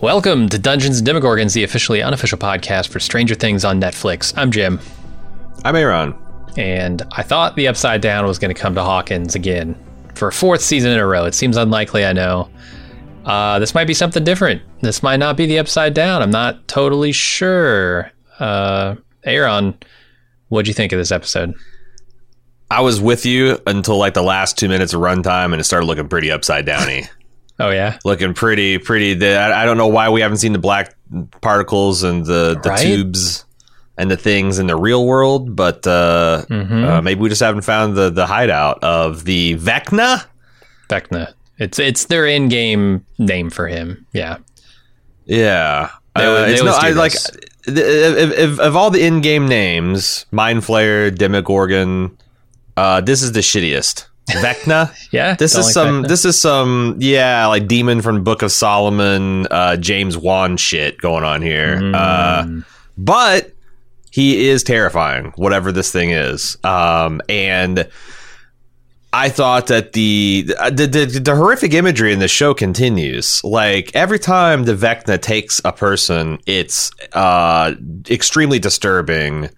Welcome to Dungeons and Demogorgons, the officially unofficial podcast for Stranger Things on Netflix. I'm Jim, I'm Aaron. and I thought the Upside Down was going to come to Hawkins again for a fourth season in a row. It seems unlikely, I know. Uh, this might be something different. This might not be the Upside Down. I'm not totally sure. Uh, Aaron, what'd you think of this episode? I was with you until like the last two minutes of runtime, and it started looking pretty upside downy. Oh yeah, looking pretty, pretty. The, I, I don't know why we haven't seen the black particles and the, the Right? tubes and the things in the real world, but uh, Mhm. uh, maybe we just haven't found the, the hideout of the Vecna. Vecna. It's it's their in-game name for him. Yeah. Yeah, They Uh, they it's no, I like if, if, of all the in-game names, Mind Flayer, Demogorgon. Uh, this is the shittiest. Vecna. Yeah. This is like some. Vecna? This is some. Yeah, like demon from Book of Solomon, uh, James Wan shit going on here. Uh, Mm. but he is terrifying, whatever this thing is. Um, and I thought that the the, the the horrific imagery in the show continues. Like every time the Vecna takes a person, it's uh, extremely disturbing.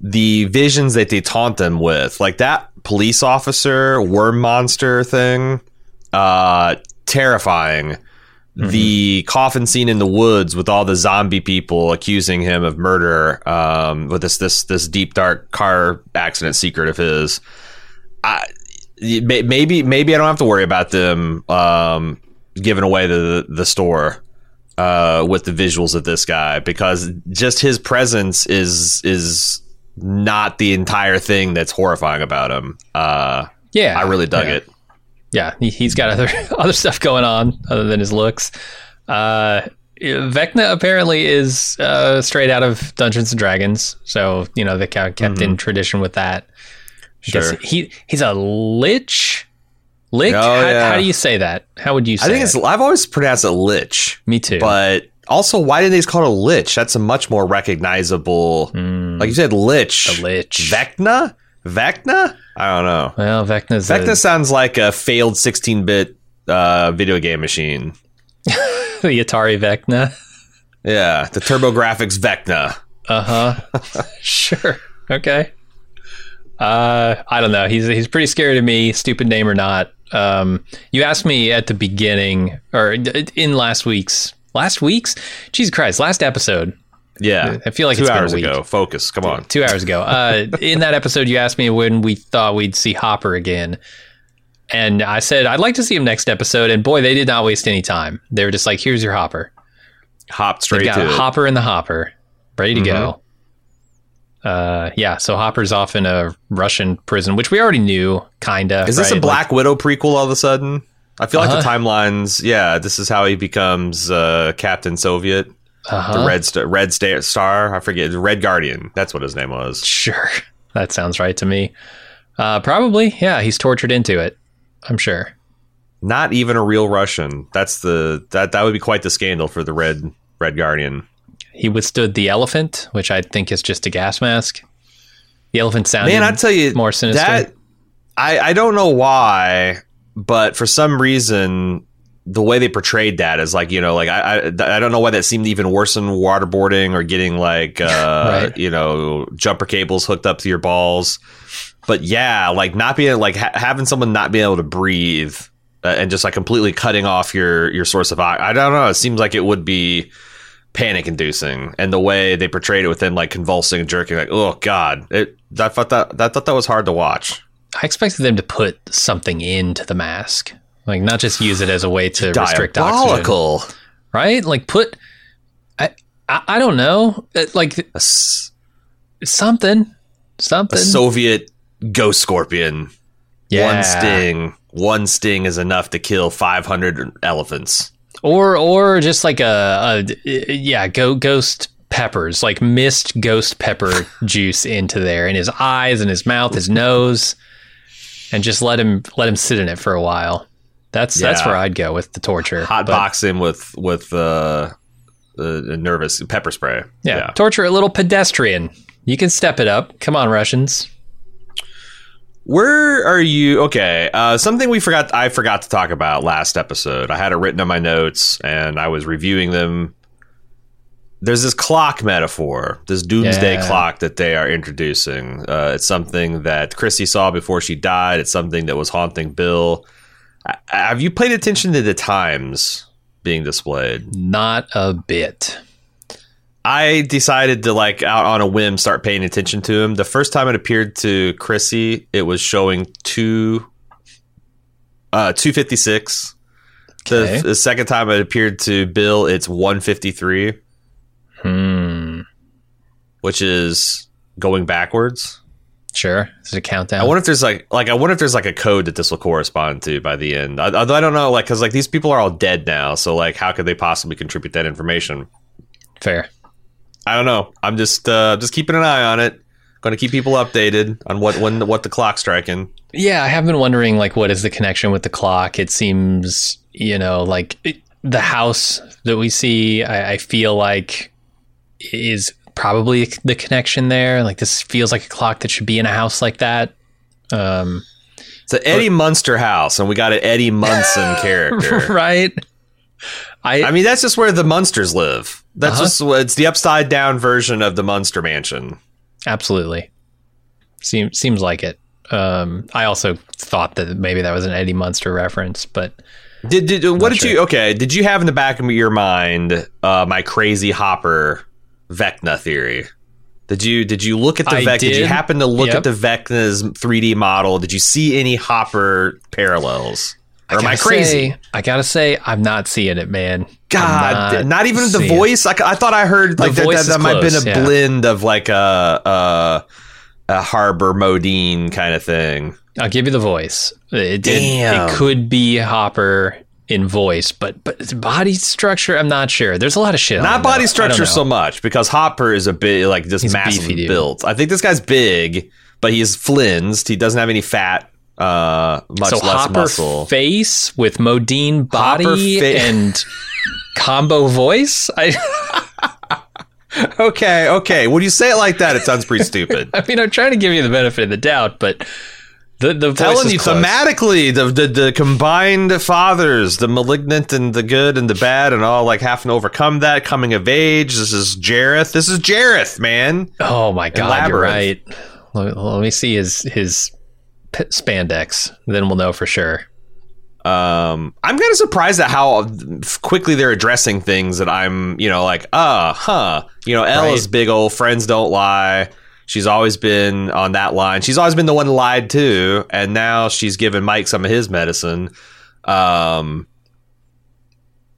The visions that they taunt them with, like that police officer worm monster thing, uh, terrifying. The coffin scene in the woods with all the zombie people accusing him of murder, um, with this this this deep dark car accident secret of his. I, maybe maybe I don't have to worry about them um, giving away the the store uh, with the visuals of this guy because just his presence is is not the entire thing that's horrifying about him. Uh, Yeah. I really dug yeah. it. Yeah, he, he's got other other stuff going on other than his looks. Uh, Vecna apparently is uh, straight out of Dungeons and Dragons, so you know they kind of kept in tradition with that. Sure. he he's a lich. Lich? Oh, how, yeah. how do you say that? How would you say I think it? it's I've always pronounced it lich, Me too. but also why did they just call it a lich? That's a much more recognizable. Mm, Like you said, lich. a lich. Vecna? Vecna? I don't know. well, Vecna's Vecna a, sounds like a failed 16-bit uh, video game machine. the Atari Vecna. Yeah, the TurboGrafx Vecna. Uh huh. sure. Okay. Uh, I don't know. He's he's pretty scary to me. Stupid name or not. Um, you asked me at the beginning or in last week's last week's. Jesus Christ! Last episode. Yeah, I feel like two it's been a hours week. ago. Focus. Come on. Two hours ago. Uh, in that episode, you asked me when we thought we'd see Hopper again. And I said, I'd like to see him next episode. And boy, they did not waste any time. They were just like, here's your Hopper. Hop They've straight got to. Hopper in the hopper, ready to Mhm. go. Uh, yeah. So Hopper's off in a Russian prison, which we already knew, kinda. Is this right? a Black Widow prequel all of a sudden? I feel like the Uh-huh. timelines. Yeah, this is how he becomes uh, Captain Soviet, uh-huh. the Red Star, Red Sta- Star. I forget, Red Guardian. That's what his name was. Sure, that sounds right to me. Uh, probably. Yeah, he's tortured into it. I'm sure. Not even a real Russian. That's the that that would be quite the scandal for the Red Red Guardian. He withstood the elephant, which I think is just a gas mask. The elephant sounded Man, I tell you, more sinister. that I I don't know why, but for some reason. The way they portrayed that is like you know like I, I I don't know why that seemed even worse than waterboarding or getting like uh Right. you know jumper cables hooked up to your balls, but yeah like not being like ha- having someone not being able to breathe uh, and just like completely cutting off your your source of I don't know it seems like it would be panic inducing and the way they portrayed it with him like convulsing and jerking like oh god it I thought that I thought that was hard to watch. I expected them to put something into the mask, like not just use it as a way to restrict oxygen. Diabolical. right? Like put, I, I, I don't know, Uh, like A, s- something, a something. Soviet ghost scorpion. yeah. One sting. One sting is enough to kill 500 elephants. or or just like a, a yeah, go ghost peppers, like mist ghost pepper juice into there in his eyes and his mouth, his nose, and just let him let him sit in it for a while. That's that's where I'd go with the torture. Hot But, box him with with uh, uh, nervous pepper spray. Yeah, torture a little pedestrian. You can step it up. Come on, Russians. Where are you? Okay, uh, something we forgot. I forgot to talk about last episode. I had it written on my notes, and I was reviewing them. There's this clock metaphor, this doomsday Yeah. clock that they are introducing. Uh, it's something that Chrissy saw before she died. It's something that was haunting Bill. Uh, have you paid attention to the times being displayed? Not a bit. I decided to like out on a whim start paying attention to him. The first time it appeared to Chrissy, it was showing two uh 256. Okay. The, the second time it appeared to Bill, it's 153, Hmm. which is going backwards. Sure. Is it a countdown? I wonder if there's like like I wonder if there's like a code that this will correspond to by the end. I, although I don't know, like because like these people are all dead now, so like how could they possibly contribute that information? Fair. I don't know. I'm just uh, just keeping an eye on it. Going to keep people updated on what when what the clock's striking. Yeah, I have been wondering, like, what is the connection with the clock? It seems, you know, like it, the house that we see, I, I feel like is probably the connection there. Like, this feels like a clock that should be in a house like that. Um, It's an Eddie Munster house, and we got an Eddie Munson character. right? I, I mean, that's just where the Munsters live. That's Uh-huh. just it's the upside down version of the Munster mansion. absolutely seems seems like it. Um, I also thought that maybe that was an Eddie Munster reference, but Did, did what did sure. you okay? Did you have in the back of your mind uh, my crazy Hopper Vecna theory? Did you did you look at the I Vecna? Did. you happen to look Yep. at the Vecna's 3D model? Did you see any Hopper parallels? Or am I crazy? say- I gotta say, I'm not seeing it, man. God, I'm not, even the voice. Like I thought I heard like that, that, that might have been a yeah. blend of like a a, a Harbour Modine kind of thing. I'll give you the voice. It did. Damn. It could be Hopper in voice, but but body structure, I'm not sure. There's a lot of shit. Not body though. Structure so much because Hopper is a bit like just He's massive beefy, built. I think this guy's big, but he's flinsed. He doesn't have any fat. Uh, much so less Hopper muscle. face with Modine body fa- and combo voice. I, okay, okay. When you say it like that, it sounds pretty stupid. I mean, I'm trying to give you the benefit of the doubt, but the the telling you close. thematically the, the the combined fathers the malignant and the good and the bad and all like having to overcome that coming of age this is jareth this is jareth man Oh my god, you're right. Let, let me see his his spandex, then we'll know for sure. um i'm kind of surprised at how quickly they're addressing things that i'm you know like uh huh you know ella's Right. big old friends don't lie she's always been on that line she's always been the one lied to and now she's giving mike some of his medicine um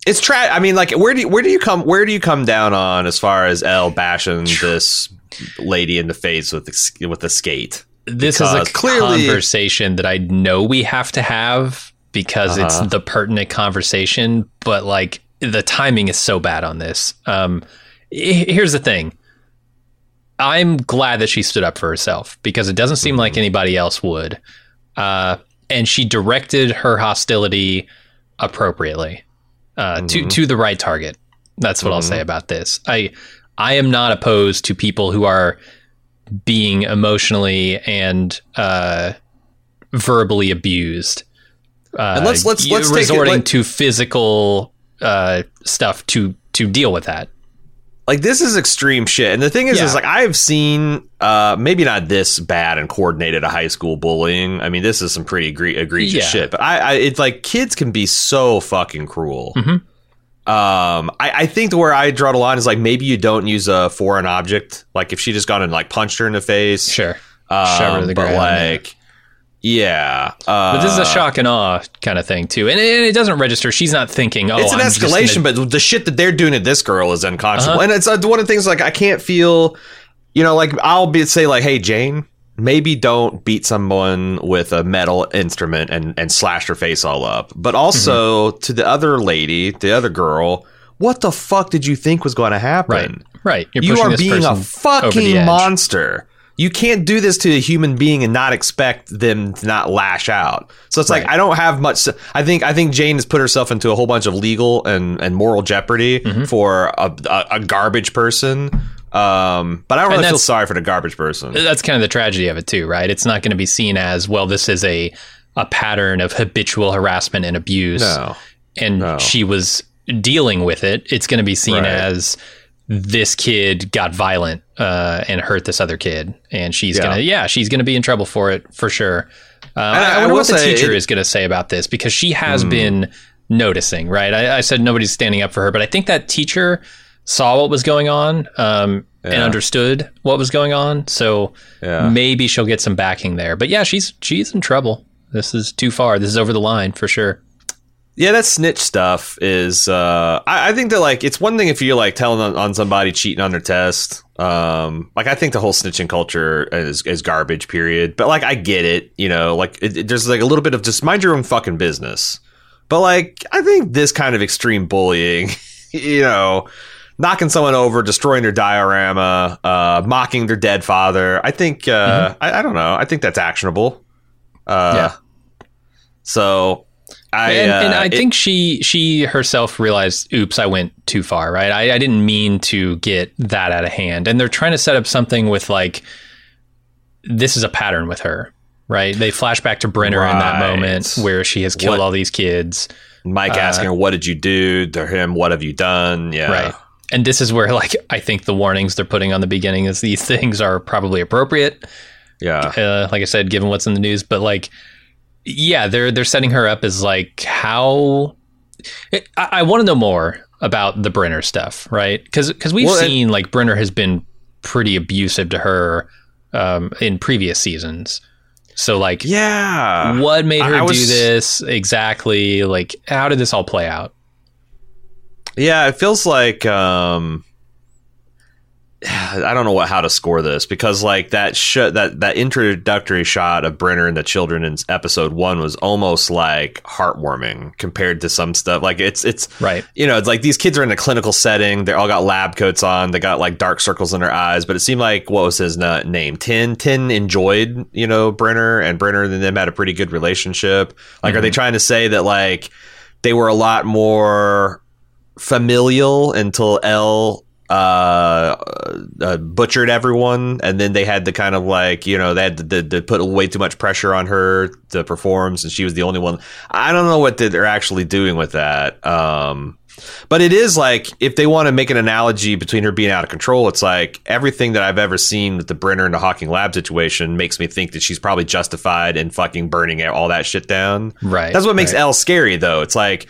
it's tra- I mean, like, where do you, where do you come where do you come down on as far as El bashing this lady in the face with the, with the skate? this Because is a clearly- conversation that I know we have to have because Uh-huh. it's the pertinent conversation, but like the timing is so bad on this. Um, here's the thing. I'm glad that she stood up for herself because it doesn't seem Mm-hmm. like anybody else would. Uh, and she directed her hostility appropriately uh, Mm-hmm. to to the right target. That's what I'll say about this. I I am not opposed to people who are being emotionally and uh, verbally abused. Uh, And let's- let's- let's take it, resorting to physical uh, stuff to to deal with that. Like this is extreme shit. And the thing is, Yeah. is like I've seen uh maybe not this bad and coordinated a high school bullying. I mean, this is some pretty egre- egregious Yeah. shit. But I, I it's like kids can be so fucking cruel. Mhm. Um, I, I think where I draw the line is like maybe you don't use a foreign object. Like if she just gone and like punched her in the face, Sure, um, Shove her to the but ground, like, yeah. Yeah, uh, but this is a shock and awe kind of thing too, and it, it doesn't register. She's not thinking, "Oh, it's an I'm escalation, gonna- but the shit that they're doing to this girl is unconscionable. Uh-huh. And it's uh, one of the things like I can't feel, you know, like I'll be say like, hey Jane, maybe don't beat someone with a metal instrument and and slash her face all up. But also Mm-hmm. to the other lady, the other girl, what the fuck did you think was going to happen? right, right. You're you are being a fucking monster. You can't do this to a human being and not expect them to not lash out. So it's like I don't have much. I think I think Jane has put herself into a whole bunch of legal and, and moral jeopardy Mm-hmm. for a, a, a garbage person. Um, but I don't And really feel sorry for the garbage person. That's kind of the tragedy of it too, right? It's not going to be seen as well. This is a a pattern of habitual harassment and abuse, No. and no. she was dealing with it. It's going to be seen Right. as this kid got violent uh, and hurt this other kid, and she's Yeah. gonna yeah she's gonna be in trouble for it for sure. Uh, I- I, I wonder will what the teacher it- is going to say about this because she has Hmm. been noticing. Right, I, I said nobody's standing up for her, but I think that teacher saw what was going on um, and understood what was going on. So Yeah. maybe she'll get some backing there. But yeah, she's she's in trouble. This is too far. This is over the line for sure. Yeah, that snitch stuff is. Uh, I, I think that like it's one thing if you're like telling on, on somebody cheating on their test. Um, like I think the whole snitching culture is, is garbage. Period. But like I get it. You know, like it, it- there's like a little bit of just mind your own fucking business. But like I think this kind of extreme bullying, you know, knocking someone over, destroying their diorama, uh, mocking their dead father. I think. Uh, I, I don't know. I think that's actionable. Uh, Yeah. So I and, and uh, I it- think she she herself realized, oops, I went too far. Right? I, I didn't mean to get that out of hand. And they're trying to set up something with like this is a pattern with her. Right? They flash back to Brenner in that moment where she has killed What- all these kids. Mike Uh, asking her, "What did you do?" To him, "What have you done?" Yeah, Right. And this is where like I think the warnings they're putting on the beginning is these things are probably appropriate. yeah, uh, like I said, given what's in the news, but like, yeah, they're they're setting her up as like how. It, I, I want to know more about the Brenner stuff, right? Because because we've Well, and- seen like Brenner has been pretty abusive to her um, in previous seasons. So like, yeah. what made her was- do this exactly? Like, how did this all play out? Yeah, it feels like um I don't know what how to score this because like that sh- that that introductory shot of Brenner and the children in episode 1 was almost like heartwarming compared to some stuff like it's it's Right. you know, it's like these kids are in a clinical setting. They all got lab coats on. They got like dark circles in their eyes. But it seemed like what was his name? Tin. Tin enjoyed, you know, Brenner, and Brenner and them had a pretty good relationship. Like, are they mm-hmm. trying to say that like they were a lot more familial until El uh, uh butchered everyone and then they had to kind of like you know they had to, to, to put way too much pressure on her to perform since she was the only one i don't know what they're actually doing with that um but it is like if they want to make an analogy between her being out of control it's like everything that i've ever seen with the brenner and the Hawkins lab situation makes me think that she's probably justified in fucking burning all that shit down Right. that's what makes right. El scary, though. It's like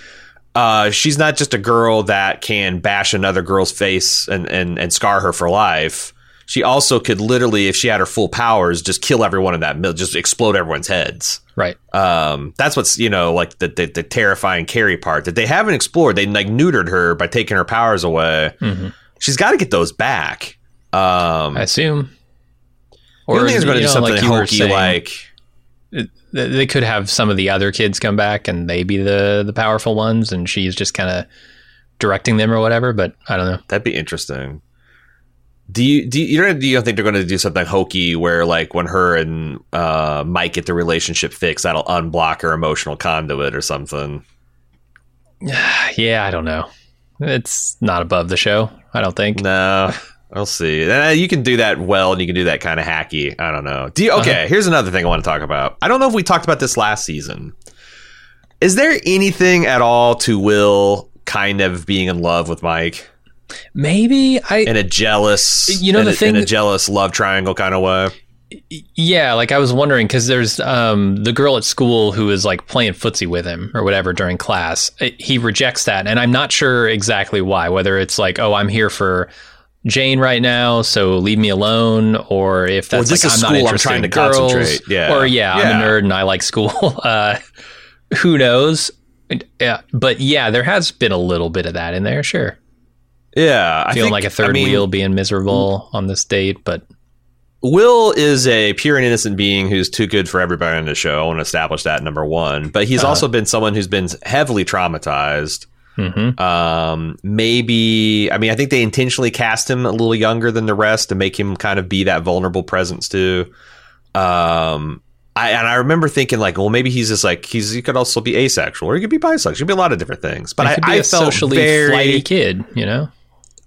uh, she's not just a girl that can bash another girl's face and, and, and scar her for life. She also could literally, if she had her full powers, just kill everyone in that mill, just explode everyone's heads. right. Um, that's what's you know like the, the the terrifying Carrie part that they haven't explored. They like neutered her by taking her powers away. Mhm. She's got to get those back. Um, I assume. or you think it's going to do something like hokey saying, like they could have some of the other kids come back and they be the the powerful ones and she's just kind of directing them or whatever but i don't know That'd be interesting. Do you do you, you don't do you don't think they're going to do something hokey where like when her and uh, Mike get the relationship fixed, that'll unblock her emotional conduit or something? yeah i don't know it's not above the show i don't think No, I'll see. Uh, you can do that well, and you can do that kind of hacky. I don't know. Do you, Uh-huh. okay? Here's another thing I want to talk about. I don't know if we talked about this last season. Is there anything at all to Will kind of being in love with Mike maybe i in a jealous, You know, the a, thing in a jealous love triangle kind of way? yeah like i was wondering because there's um the girl at school who is like playing footsie with him or whatever during class Uh, he rejects that and i'm not sure exactly why whether it's like oh i'm here for Jane right now, so leave me alone, or if that's like I'm school, not I'm trying in to girls, concentrate. Yeah. or yeah, Yeah. I'm a nerd and I like school. Uh, who knows? Yeah, but yeah, there has been a little bit of that in there, sure. Yeah, I Feeling think- like a third I mean, wheel, being miserable on this date, but Will is a pure and innocent being who's too good for everybody on the show. I want to establish that number one. But he's Uh-huh. also been someone who's been heavily traumatized. Mhm. Um, maybe I mean I think they intentionally cast him a little younger than the rest to make him kind of be that vulnerable presence too. Um, I and I remember thinking like, well, maybe he's just like he's he could also be asexual or he could be bisexual. He could be a lot of different things. But I, I a felt socially very flighty kid, you know.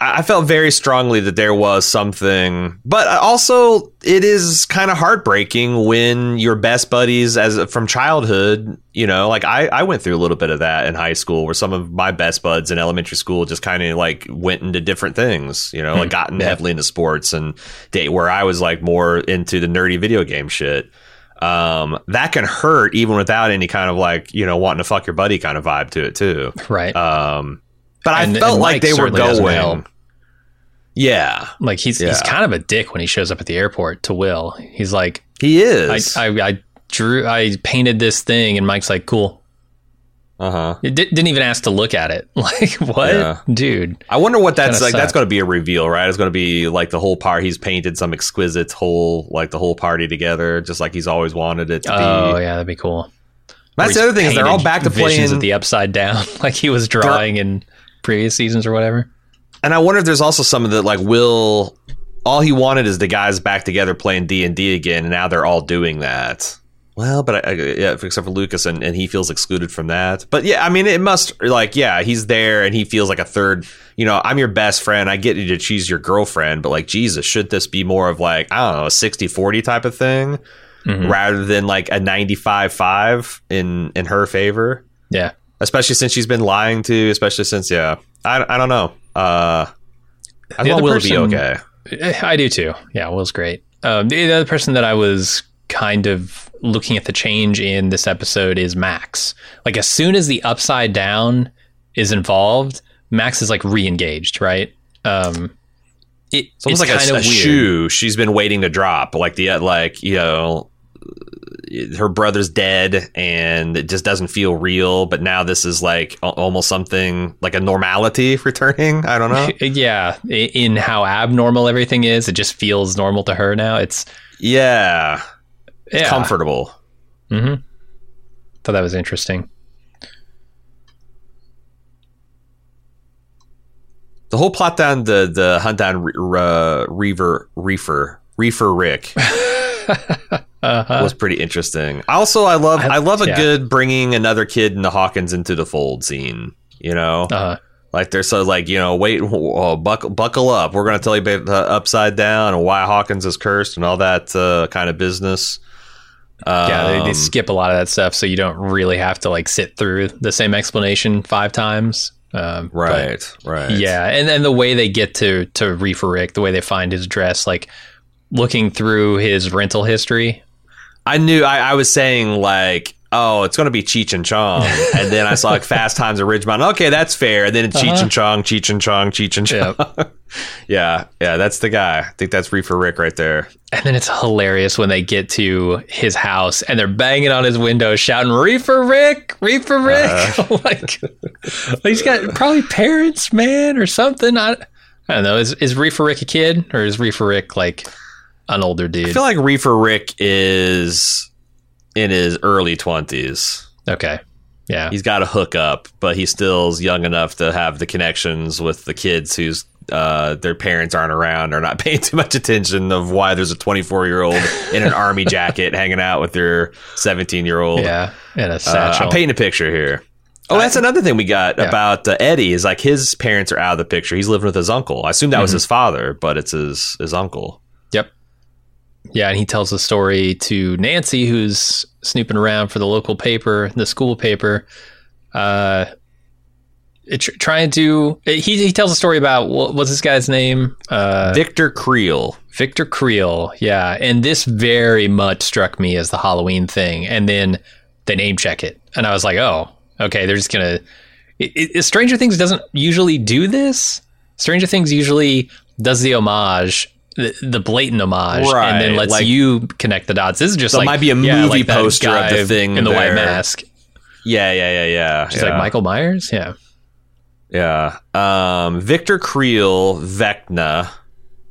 I felt very strongly that there was something, but also it is kind of heartbreaking when your best buddies as from childhood, you know, like I, I went through a little bit of that in high school where some of my best buds in elementary school just kind of like went into different things, you know, like gotten Yeah. heavily into sports and date where I was like more into the nerdy video game shit. Um, that can hurt even without any kind of like, you know, wanting to fuck your buddy kind of vibe to it too. Right. Um, but And- I felt and like they were going. Yeah, like he's he's kind of a dick when he shows up at the airport to Will. He's like, he is. I, I drew, I painted this thing, and Mike's like, cool. uh huh. It didn't even ask to look at it. Like, what, Yeah. dude? I wonder what that's Kinda like. That's going to be a reveal, right? It's going to be like the whole part. He's painted some exquisite whole, like the whole party together, just like he's always wanted it to be. Oh be. yeah, that'd be cool. That's the other thing is they're all back to playing. of the upside down, like he was drawing in previous seasons or whatever. and I wonder if there's also some of the like Will. All he wanted is the guys back together playing D and D again, and now they're all doing that. Well, but I, I, yeah, except for Lucas, and, and he feels excluded from that. But yeah, I mean, it must like yeah, he's there, and he feels like a third. You know, I'm your best friend. I get you to choose your girlfriend, but like Jesus, should this be more of like I don't know, a 60-40 type of thing, Mhm. rather than like a 95-5 in in her favor? Yeah, Especially since she's been lying to, especially since yeah, I, I don't know. Uh, I The want Will to be okay. I do too. Yeah, Will's great. Um, the other person that I was kind of looking at the change in this episode is Max. Like as soon as the upside down is involved, Max is like re-engaged, right? Um, it, It's almost like a, kinda a shoe she's been waiting to drop. Like the like you know, her brother's dead and it just doesn't feel real. But now this is like al- almost something like a normality returning. I don't know. Yeah, in how abnormal everything is, it just feels normal to her now. It's yeah, yeah. comfortable. Mm-hmm. Thought that was interesting. The whole plot down the the hunt down Re- uh, Reaver Reefer Reefer Rick Uh-huh. was pretty interesting. Also, I love I- I, love a yeah. good bringing another kid in the Hawkins into the fold scene. You know, uh, Like they're so like you know wait uh, buckle buckle up we're gonna tell you about the upside down and why Hawkins is cursed and all that uh, kind of business. yeah, they, they Um, skip a lot of that stuff, so you don't really have to like sit through the same explanation five times. Um, right, right. Yeah, and then the way they get to to Reefer Rick, the way they find his dress, like looking through his rental history. I knew I, I was saying like oh it's gonna be Cheech and Chong and then I saw like Fast Times at Ridgemont. Okay, that's fair. And then it's Cheech Uh-huh. and Chong, Cheech and Chong, Cheech and Chong. yeah, yeah, that's the guy. I think that's Reefer Rick right there. And then it's hilarious when they get to his house and they're banging on his window, shouting "Reefer Rick, Reefer Rick!" like he's got probably parents, man, or something. I, I don't know. Is is Reefer Rick a kid or is Reefer Rick like an older dude. I feel like Reefer Rick is in his early twenties. okay, yeah, he's got a hookup, but he still's young enough to have the connections with the kids whose uh, their parents aren't around or not paying too much attention of why there's a 24 year old in an army jacket hanging out with their 17 year old. yeah, and a Uh, satchel. I'm painting a picture here. Oh, that's another thing we got Yeah. about uh, Eddie is like his parents are out of the picture. He's living with his uncle. I assume that was Mhm. his father, but it's his his uncle. Yeah, and he tells the story to Nancy, who's snooping around for the local paper, the school paper, uh, tr- trying to. He he tells a story about what was this guy's name? Uh, Victor Creel. Victor Creel. Yeah, and this very much struck me as the Halloween thing, and then they name check it, and I was like, oh, okay, they're just gonna. It, it, Stranger Things doesn't usually do this. Stranger Things usually does the homage, the, the blatant homage, and then lets like- you connect the dots. This is just like might be a yeah, movie like poster of the thing in the white mask. Yeah, yeah, yeah, yeah. She's yeah. like Michael Myers. Yeah. Yeah. Um, Victor Creel, Vecna.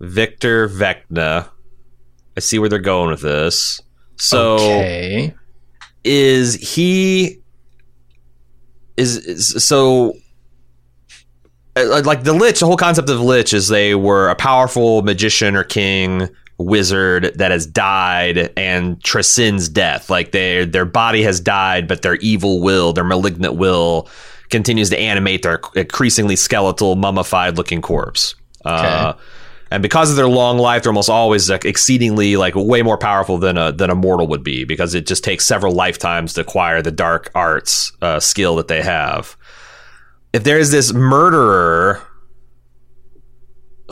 Victor Vecna. I see where they're going with this. So okay. is he is, is so like the lich the whole concept of lich is they were a powerful magician or king wizard that has died and transcends death. Like their their body has died but their evil will their malignant will continues to animate their increasingly skeletal mummified looking corpse. Uh, and because of their long life, they're almost always like, exceedingly like way more powerful than a than a mortal would be because it just takes several lifetimes to acquire the dark arts uh, skill that they have. If there's this murderer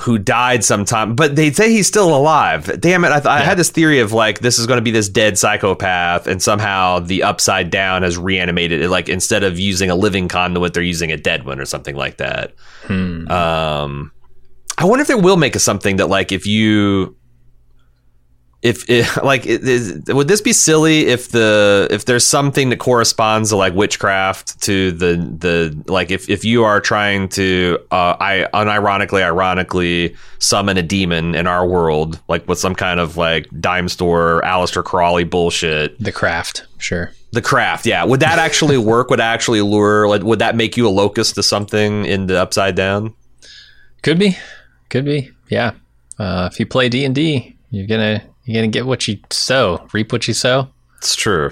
who died sometime, but they say he's still alive. Damn it! I, th- I had this theory of like this is going to be this dead psychopath, and somehow the Upside Down has reanimated it. Like instead of using a living conduit, they're using a dead one or something like that. Um, I wonder if they will make a something that like if you if it, like is, would this be silly if the if there's something that corresponds to like witchcraft to the the like if if you are trying to uh I unironically ironically summon a demon in our world like with some kind of like dime store Aleister Crowley bullshit The craft, sure. the craft yeah would that actually work would that actually lure like would that make you a locust to something in the upside down Could be, could be. Yeah. Uh, if you play D and D, you're gonna you're gonna get what you sow, reap what you sow. it's true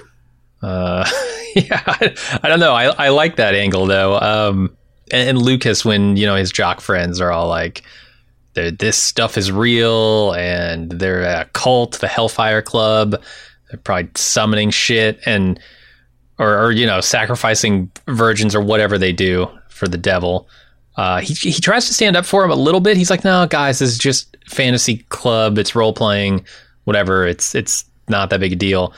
Uh, yeah, I, I don't know. I, I like that angle though. Um, and, and Lucas, when you know his jock friends are all like, "This stuff is real," and they're a cult, the Hellfire Club. They're probably summoning shit and, or, or you know, sacrificing virgins or whatever they do for the devil. Uh, he he tries to stand up for him a little bit. He's like, "No, guys, this is just fantasy club. It's role playing, whatever. It's it's not that big a deal."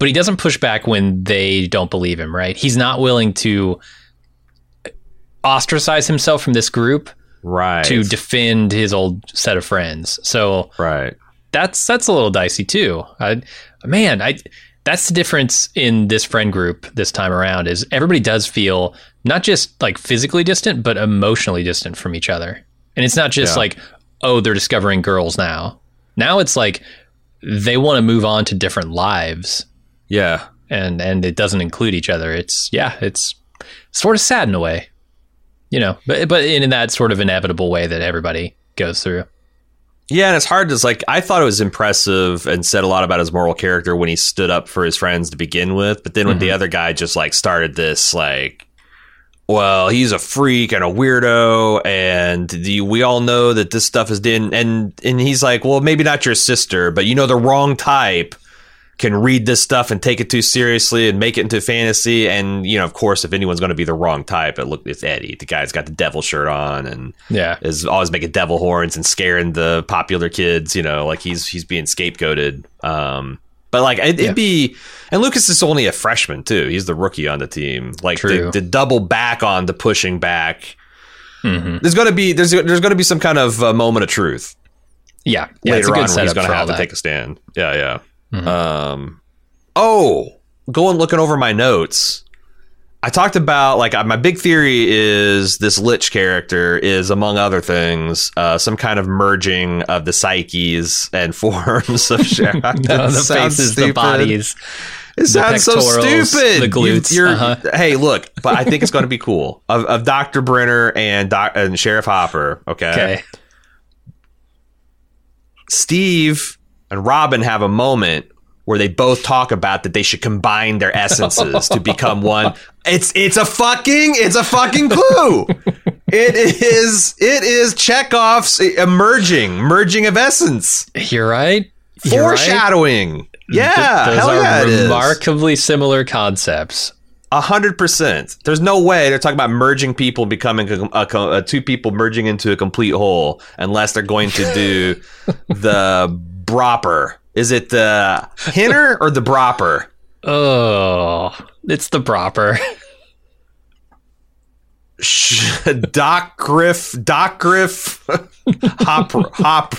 but he doesn't push back when they don't believe him, right? He's not willing to ostracize himself from this group right to defend his old set of friends. So right that's that's a little dicey too. I, man, I that's the difference in this friend group this time around is everybody does feel not just like physically distant, but emotionally distant from each other. And it's not just Yeah. like, oh, they're discovering girls now. Now it's like they want to move on to different lives yeah and and it doesn't include each other. It's yeah, it's sort of sad in a way, you know, but but in, in that sort of inevitable way that everybody goes through. Yeah, and it's hard to like. I thought it was impressive and said a lot about his moral character when he stood up for his friends to begin with. But then when the mm-hmm. other guy just like started this like, well, he's a freak and a weirdo, and the, we all know that this stuff is in. And and he's like, well, maybe not your sister, but you know the wrong type can read this stuff and take it too seriously and make it into fantasy. And you know, of course, if anyone's going to be the wrong type, it look it's Eddie. The guy's got the devil shirt on and Yeah, is always making devil horns and scaring the popular kids. You know, like he's he's being scapegoated. Um, but like it, Yeah. it'd be, and Lucas is only a freshman too. He's the rookie on the team. Like to, to double back on the pushing back. hmm There's gonna be there's there's gonna be some kind of uh, moment of truth yeah, yeah. It's later a good on where he's gonna have to that. take a stand. Yeah, yeah. Mhm. Um, oh, going looking over my notes. I talked about like my big theory is this Lich character is among other things uh, some kind of merging of the psyches and forms of Sharon. No, the faces, the bodies. It sounds so stupid. the glutes, You, are uh-huh. Hey, look, but I think it's going to be cool. Of, of Doctor Brenner and Doc, and Sheriff Hopper. Okay. Okay. Steve and Robin have a moment where they both talk about that they should combine their essences to become one. It's it's a fucking it's a fucking clue. It is it is Chekhov's emerging merging of essence You're right. You're right. foreshadowing. Yeah, Those hell are yeah, remarkably similar concepts. A hundred percent. There's no way they're talking about merging people, becoming a, a, a- two people merging into a complete whole, unless they're going to do the bropper. Is it the hinner or the bropper? Oh, it's the proper. Sh- Doc Griff, Doc Griff, Hop, Hop,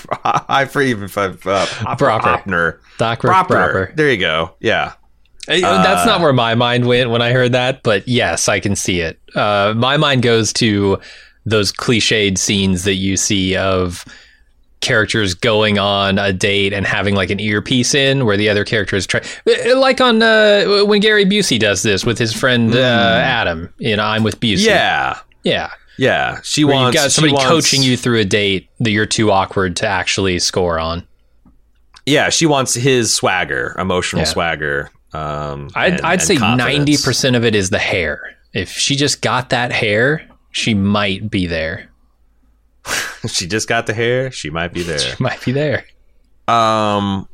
I forget if I've uh, Hop, Proper. Hopner, Doc proper. proper. There you go. Yeah, Uh, That's not where my mind went when I heard that, but yes, I can see it. Uh, my mind goes to those cliched scenes that you see of characters going on a date and having like an earpiece in where the other character is trying like on uh, when Gary Busey does this with his friend uh, Adam in I'm with Busey. Yeah, Yeah. yeah. She Where wants you've got somebody wants- coaching you through a date that you're too awkward to actually score on. Yeah, she wants his swagger, emotional Yeah. swagger. Um, I'd, and- I'd and say confidence. 90% of it is the hair. If she just got that hair, she might be there. she just got the hair. She might be there. She might be there. Um,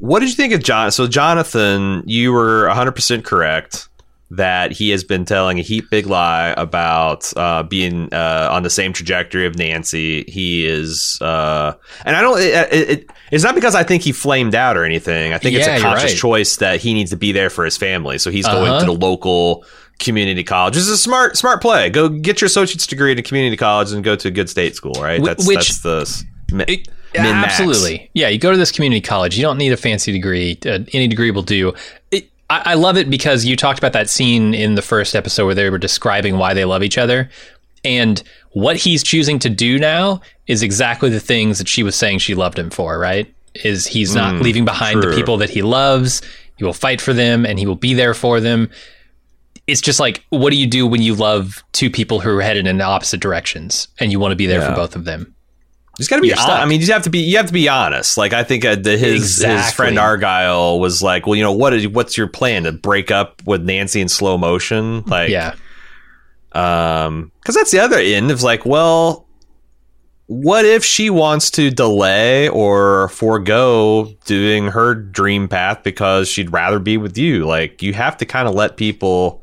what did you think of John? So Jonathan, you were 100 percent correct that he has been telling a heap big lie about uh, being uh, on the same trajectory of Nancy. He is, uh, and I don't. It, it, it's not because I think he flamed out or anything. I think Yeah, it's a conscious right. choice that he needs to be there for his family. So he's going Uh-huh. to the local community college. This is a smart, smart play. Go get your associate's degree in a community college and go to a good state school. Right? That's which- that's the s- mi- It- min-max. absolutely. Yeah, you go to this community college. You don't need a fancy degree. Uh, any degree will do. It, I, I love it because you talked about that scene in the first episode where they were describing why they love each other. And what he's choosing to do now is exactly the things that she was saying she loved him for, right? Is he's not Mm, leaving behind true. the people that he loves. He will fight for them and he will be there for them. It's just like, what do you do when you love two people who are headed in opposite directions and you want to be there Yeah. for both of them? Just got to be. Hon- I mean, you have to be. You have to be honest. Like I think uh, the, his his friend Argyle was like, "Well, you know, what is what's your plan to break up with Nancy in slow motion?" Like, yeah. um, because that's the other end of like, well, what if she wants to delay or forego doing her dream path because she'd rather be with you? Like, you have to kind of let people.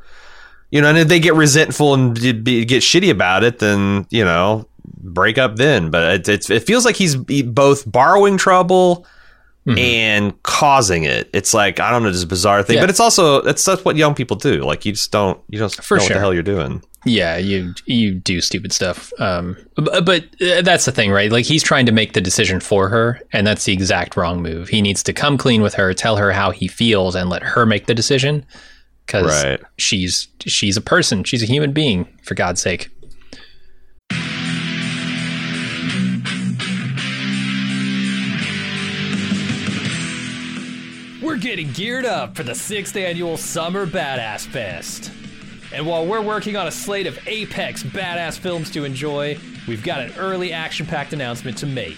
You know, and if they get resentful and be, be- get shitty about it, then you know, break up then. But it, it's it feels like he's both borrowing trouble Mhm. and causing it. It's like I don't know, just a bizarre thing. Yeah. But it's also that's that's what young people do. Like you just don't you don't For know what the hell you're doing. Yeah, you you do stupid stuff. Um, but uh, that's the thing, right? Like he's trying to make the decision for her, and that's the exact wrong move. He needs to come clean with her, tell her how he feels, and let her make the decision. Because Right. she's she's a person, she's a human being. For God's sake. We're getting geared up for the sixth annual Summer Badass Fest. And while we're working on a slate of apex badass films to enjoy, we've got an early action packed announcement to make.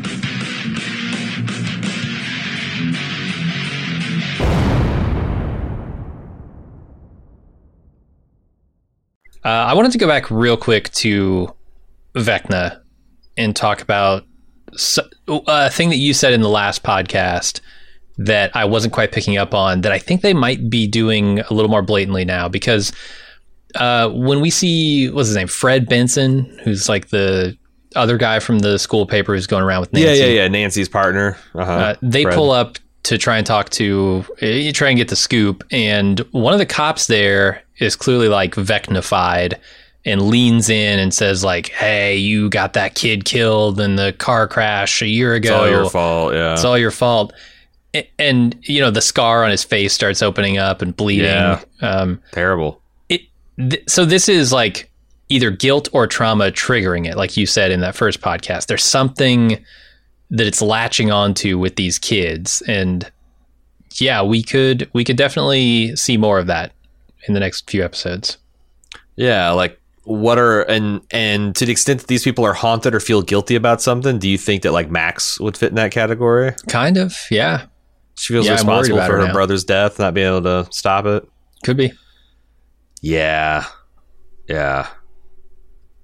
Uh, I wanted to go back real quick to Vecna and talk about a thing that you said in the last podcast that I wasn't quite picking up on that I think they might be doing a little more blatantly now because uh, when we see what's his name Fred Benson who's like the other guy from the school paper who's going around with Nancy Yeah, yeah, yeah. Nancy's partner. Uh-huh. uh, they Fred. pull up to try and talk to you try and get the scoop and one of the cops there is clearly like vecnified and leans in and says like hey you got that kid killed in the car crash a year ago It's all your fault. Yeah. it's all your fault and you know the scar on his face starts opening up and bleeding Yeah. um, Terrible. it th- so this is like either guilt or trauma triggering it like you said in that first podcast there's something that it's latching onto with these kids and yeah, we could we could definitely see more of that in the next few episodes. Yeah, like what are and and to the extent that these people are haunted or feel guilty about something, do you think that like Max would fit in that category? Kind of, yeah. She feels Yeah, responsible for her her brother's death, not being able to stop it. Could be. Yeah, yeah.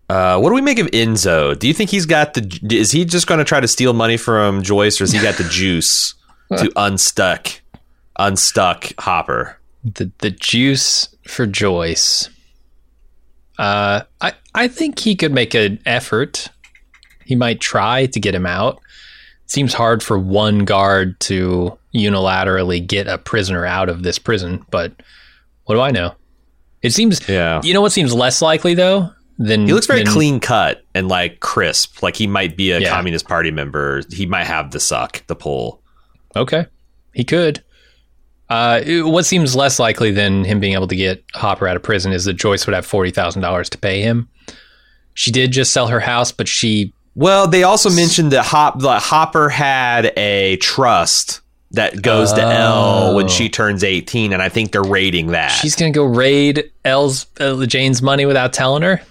Uh, what do we make of Enzo? Do you think he's got the? Is he just going to try to steal money from Joyce, or has he got the juice to unstuck, unstuck Hopper? The the juice for Joyce. Uh, I I think he could make an effort. He might try to get him out. Seems hard for one guard to unilaterally get a prisoner out of this prison, but what do I know? It seems. Yeah. You know what seems less likely though than He looks very than- clean cut and like crisp. Like he might be a Yeah. Communist Party member. He might have the suck, the pull. Okay, he could. Uh, what seems less likely than him being able to get Hopper out of prison is that Joyce would have forty thousand dollars to pay him. She did just sell her house, but she Well, they also mentioned that Hop that Hopper had a trust that goes to El when Oh. she turns eighteen, and I think they're raiding that. she's gonna go raid El's uh, Jane's money without telling her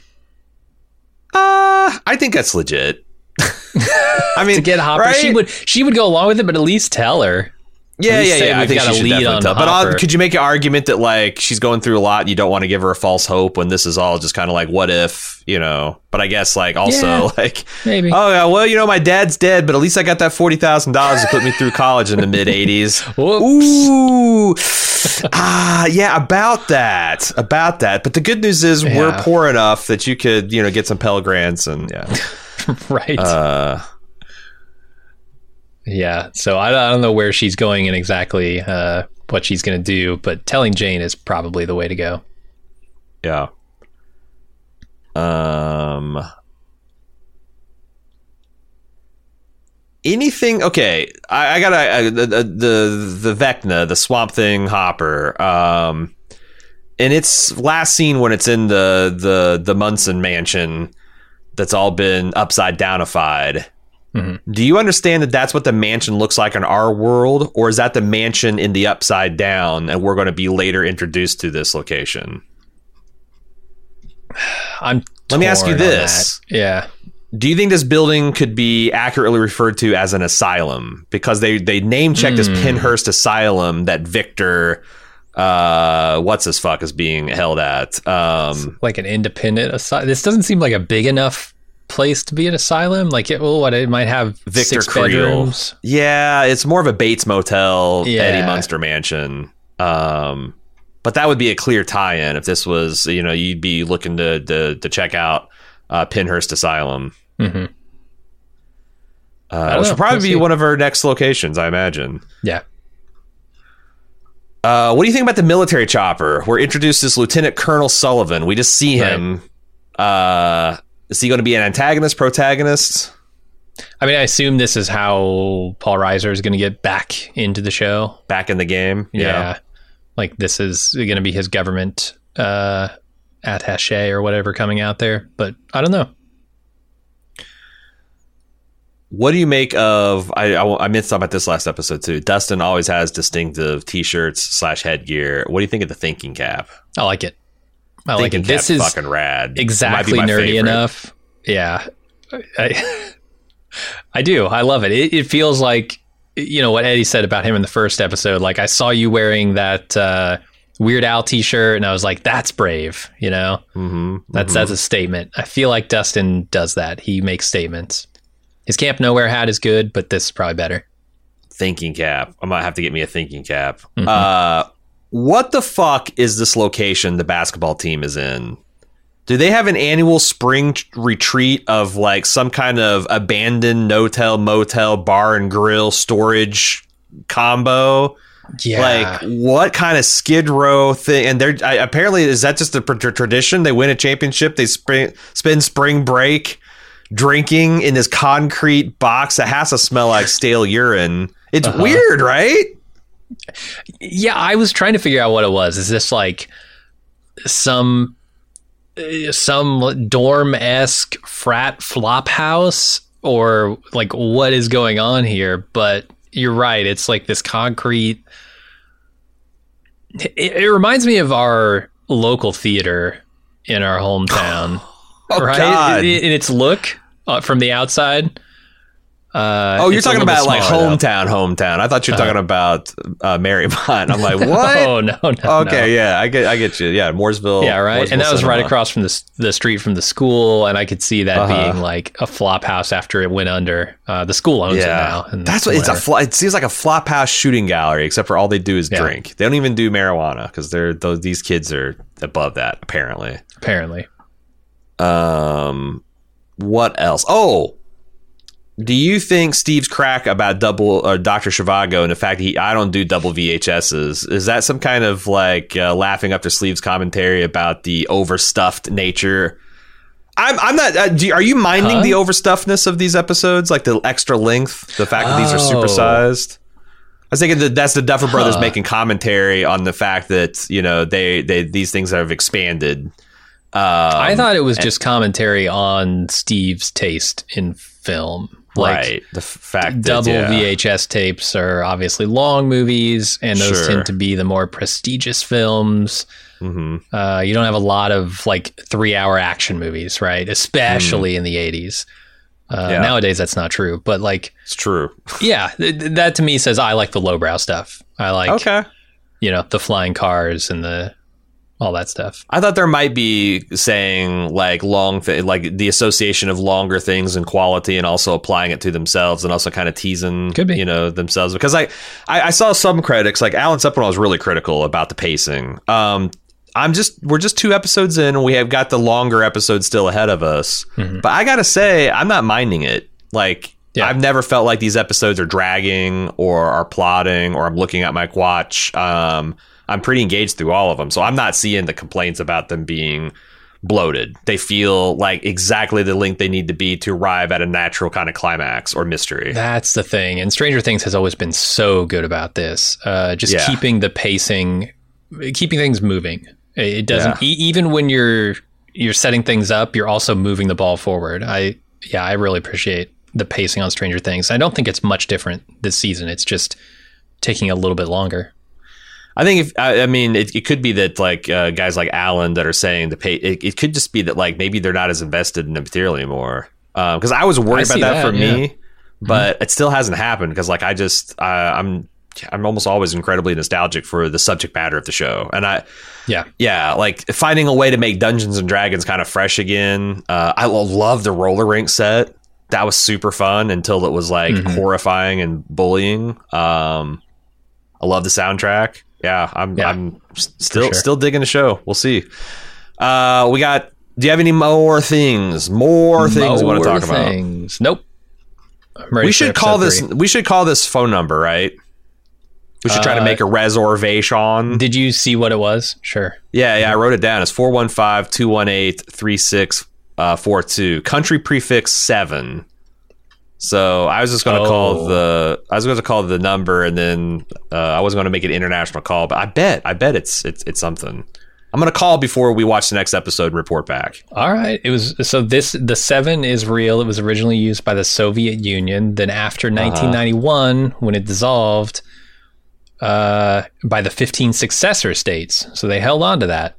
uh, I think that's legit. I mean, to get Hopper. right? She would she would go along with it, but at least tell her. Yeah, yeah, yeah. I think got she should lead definitely on tell. But Hopper. could you make an argument that like she's going through a lot and you don't want to give her a false hope when this is all just kind of like what if, you know? But I guess like also Yeah. like Maybe. oh yeah, well you know my dad's dead, but at least I got that forty thousand dollars to put me through college in the mid '80s. Whoops. Ooh, ah, yeah, about that, about that. But the good news is we're poor enough that you could you know get some Pell grants and yeah. right. Uh, yeah. So I, I don't know where she's going and exactly uh, what she's gonna do, but telling Jane is probably the way to go. Yeah. Um. Anything? Okay, I, I got to the, the the Vecna, the Swamp Thing Hopper. Um, and it's last seen when it's in the the the Munson mansion. That's all been upside downified. Mhm. Do you understand that that's what the mansion looks like in our world, or is that the mansion in the upside down, and we're going to be later introduced to this location? I'm. Let me ask you this. Yeah. Do you think this building could be accurately referred to as an asylum because they they name checked as Hmm. Pennhurst Asylum that Victor, uh, what's his fuck is being held at? Um, like an independent asylum. This doesn't seem like a big enough place to be an asylum. Like it, well, what it might have Victor six Creel. bedrooms. yeah, it's more of a Bates Motel, Yeah. Eddie Munster mansion. Um, but that would be a clear tie-in if this was, you know, you'd be looking to to, to check out uh, Pennhurst Asylum. hmm Uh, which would probably be see. one of our next locations, I imagine. Yeah. Uh, what do you think about the military chopper? We're introduced as Lieutenant Colonel Sullivan. We just see him. Uh, is he going to be an antagonist, protagonist? I mean, I assume this is how Paul Reiser is going to get back into the show. Back in the game? Yeah. Like this is going to be his government uh, attache or whatever coming out there. But I don't know. What do you make of? I, I I talk about this last episode too. Dustin always has distinctive T-shirts slash headgear. What do you think of the thinking cap? I like it. I like thinking it. This is fucking rad. Exactly nerdy favorite. enough. Yeah. I, I do. I love it. it. It feels like, you know, what Eddie said about him in the first episode. Like, I saw you wearing that uh, Weird Al t shirt, and I was like, that's brave, you know? Mhm, That's mhm. that's a statement. I feel like Dustin does that. He makes statements. His Camp Nowhere hat is good, but this is probably better. thinking cap. I might have to get me a thinking cap. Mhm. Uh, what the fuck is this location the basketball team is in? Do they have an annual spring t- retreat of like some kind of abandoned no-tell, motel, bar and grill storage combo? Yeah. Like what kind of skid row thing? And they're I, apparently is that just a pr- tr- tradition? They win a championship, they spring, spend spring break drinking in this concrete box that has to smell like stale urine. It's Uh-huh. weird, right? Yeah, I was trying to figure out what it was. Is this like some some dorm esque frat flop house, or like what is going on here? But you're right. It's like this concrete It, it reminds me of our local theater in our hometown, Oh, right? God. In, in its look uh, from the outside. Uh, Oh, you're talking about like smaller, though. hometown, hometown. I thought you were talking about uh, Marymount. I'm like, what? Oh no, no. okay, no. yeah, I get, I get you. Yeah, Mooresville. Yeah, right. Mooresville and that was right across from the the street from the school, and I could see that Uh-huh. being like a flop house after it went under. Uh, the school owns it now. That's what it's a. Fl- it seems like a flop house shooting gallery, except for all they do is Yeah. drink. They don't even do marijuana because they're those these kids are above that apparently. apparently. Um, what else? Oh, do you think Steve's crack about double uh, Doctor Zhivago and the fact that he I don't do double VHSs is that some kind of like uh, laughing up their sleeves commentary about the overstuffed nature? I'm I'm not. Uh, do are you minding Huh? the overstuffedness of these episodes, like the extra length, the fact that these are Oh. supersized? I was thinking that that's the Duffer Brothers making commentary on the fact that you know they they these things have expanded. Um, I thought it was just commentary on Steve's taste in film. Like right. The fact double that, yeah. VHS tapes are obviously long movies, and those Sure. tend to be the more prestigious films. Mhm. Uh, you don't have a lot of like three-hour action movies, right? Especially in the '80s. Uh, Yeah. Nowadays, that's not true, but like, It's true. yeah, th- that to me says I like the lowbrow stuff. I like, okay. you know, the flying cars and the all that stuff. I thought there might be saying like long, th- like the association of longer things and quality, and also applying it to themselves, and also kind of teasing, Could be. you know, themselves. Because I, I, I saw some critics like Alan Sepinwall was really critical about the pacing. Um, I'm just we're just two episodes in, and we have got the longer episode still ahead of us. But I gotta say, I'm not minding it. Like Yeah. I've never felt like these episodes are dragging or are plotting or I'm looking at my watch. Um, I'm pretty engaged through all of them, so I'm not seeing the complaints about them being bloated. They feel like exactly the length they need to be to arrive at a natural kind of climax or mystery. That's the thing. And Stranger Things has always been so good about this. Uh, just Yeah. keeping the pacing, keeping things moving. It doesn't Yeah. e- even when you're you're setting things up, you're also moving the ball forward. I yeah, I really appreciate the pacing on Stranger Things. I don't think it's much different this season. It's just taking a little bit longer. I think if I, I mean it, it could be that like uh, guys like Alan that are saying the pay. It, it could just be that like maybe they're not as invested in the material anymore. Because I was worried I about that, that, for yeah. me, but it still hasn't happened. Because like I just uh, I'm I'm almost always incredibly nostalgic for the subject matter of the show, and I Yeah. yeah like finding a way to make Dungeons and Dragons kind of fresh again. Uh, I love the roller rink set. That was super fun until it was like Mhm. horrifying and bullying. Um, I love the soundtrack. Yeah, I'm Yeah, I'm still sure. still digging the show. We'll see. Uh, we got. Do you have any more things? More things you want to More talk about? things. Nope. We should call this. episode We should call this phone number, right? We should try to Uh, make a reservation. Did you see what it was? Sure. yeah, yeah, I wrote it down. It's 415-218-3642. Country prefix 7. So I was just going to call Oh. the I was going to call the number and then uh, I wasn't going to make an international call, but I bet I bet it's it's it's something. I'm going to call before we watch the next episode and report back. All right. It was so this the seven is real. It was originally used by the Soviet Union. Then after 1991, when it dissolved, uh, by the 15 successor states. So they held on to that.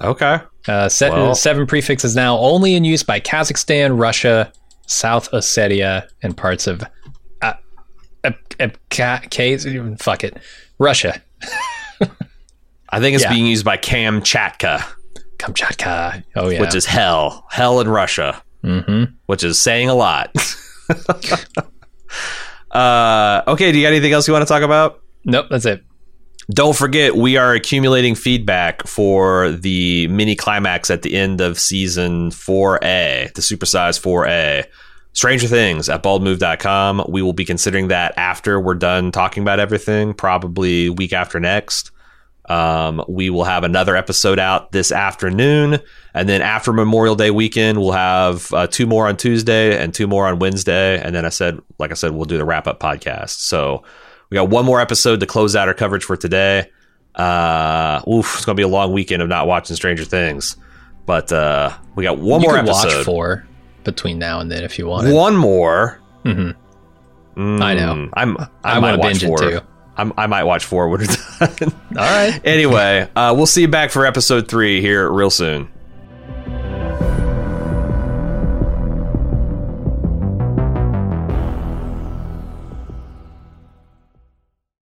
Okay. Uh, se- Well- seven prefix is now only in use by Kazakhstan, Russia, South Ossetia, and parts of uh, uh, uh, K- fuck it, Russia, I think it's Yeah. being used by Kamchatka, Kamchatka. Oh yeah, which is hell, hell in Russia, hmm which is saying a lot. uh, okay, do you got anything else you want to talk about? Nope, that's it. Don't forget, we are accumulating feedback for the mini climax at the end of season 4A, the supersized 4A. Stranger Things at baldmove.com. We will be considering that after we're done talking about everything, probably week after next. Um, we will have another episode out this afternoon. And then after Memorial Day weekend, we'll have uh, two more on Tuesday and two more on Wednesday. And then I said, like I said, we'll do the wrap up podcast. So we got one more episode to close out our coverage for today. Uh, oof, it's going to be a long weekend of not watching Stranger Things. But uh, we got one you more episode. watch four between now and then if you want. One more. hmm Mm, I know. I'm. I, I, might want to watch binge four. it too. I'm, I might watch four when we're done. All right. anyway, uh, we'll see you back for episode three here real soon.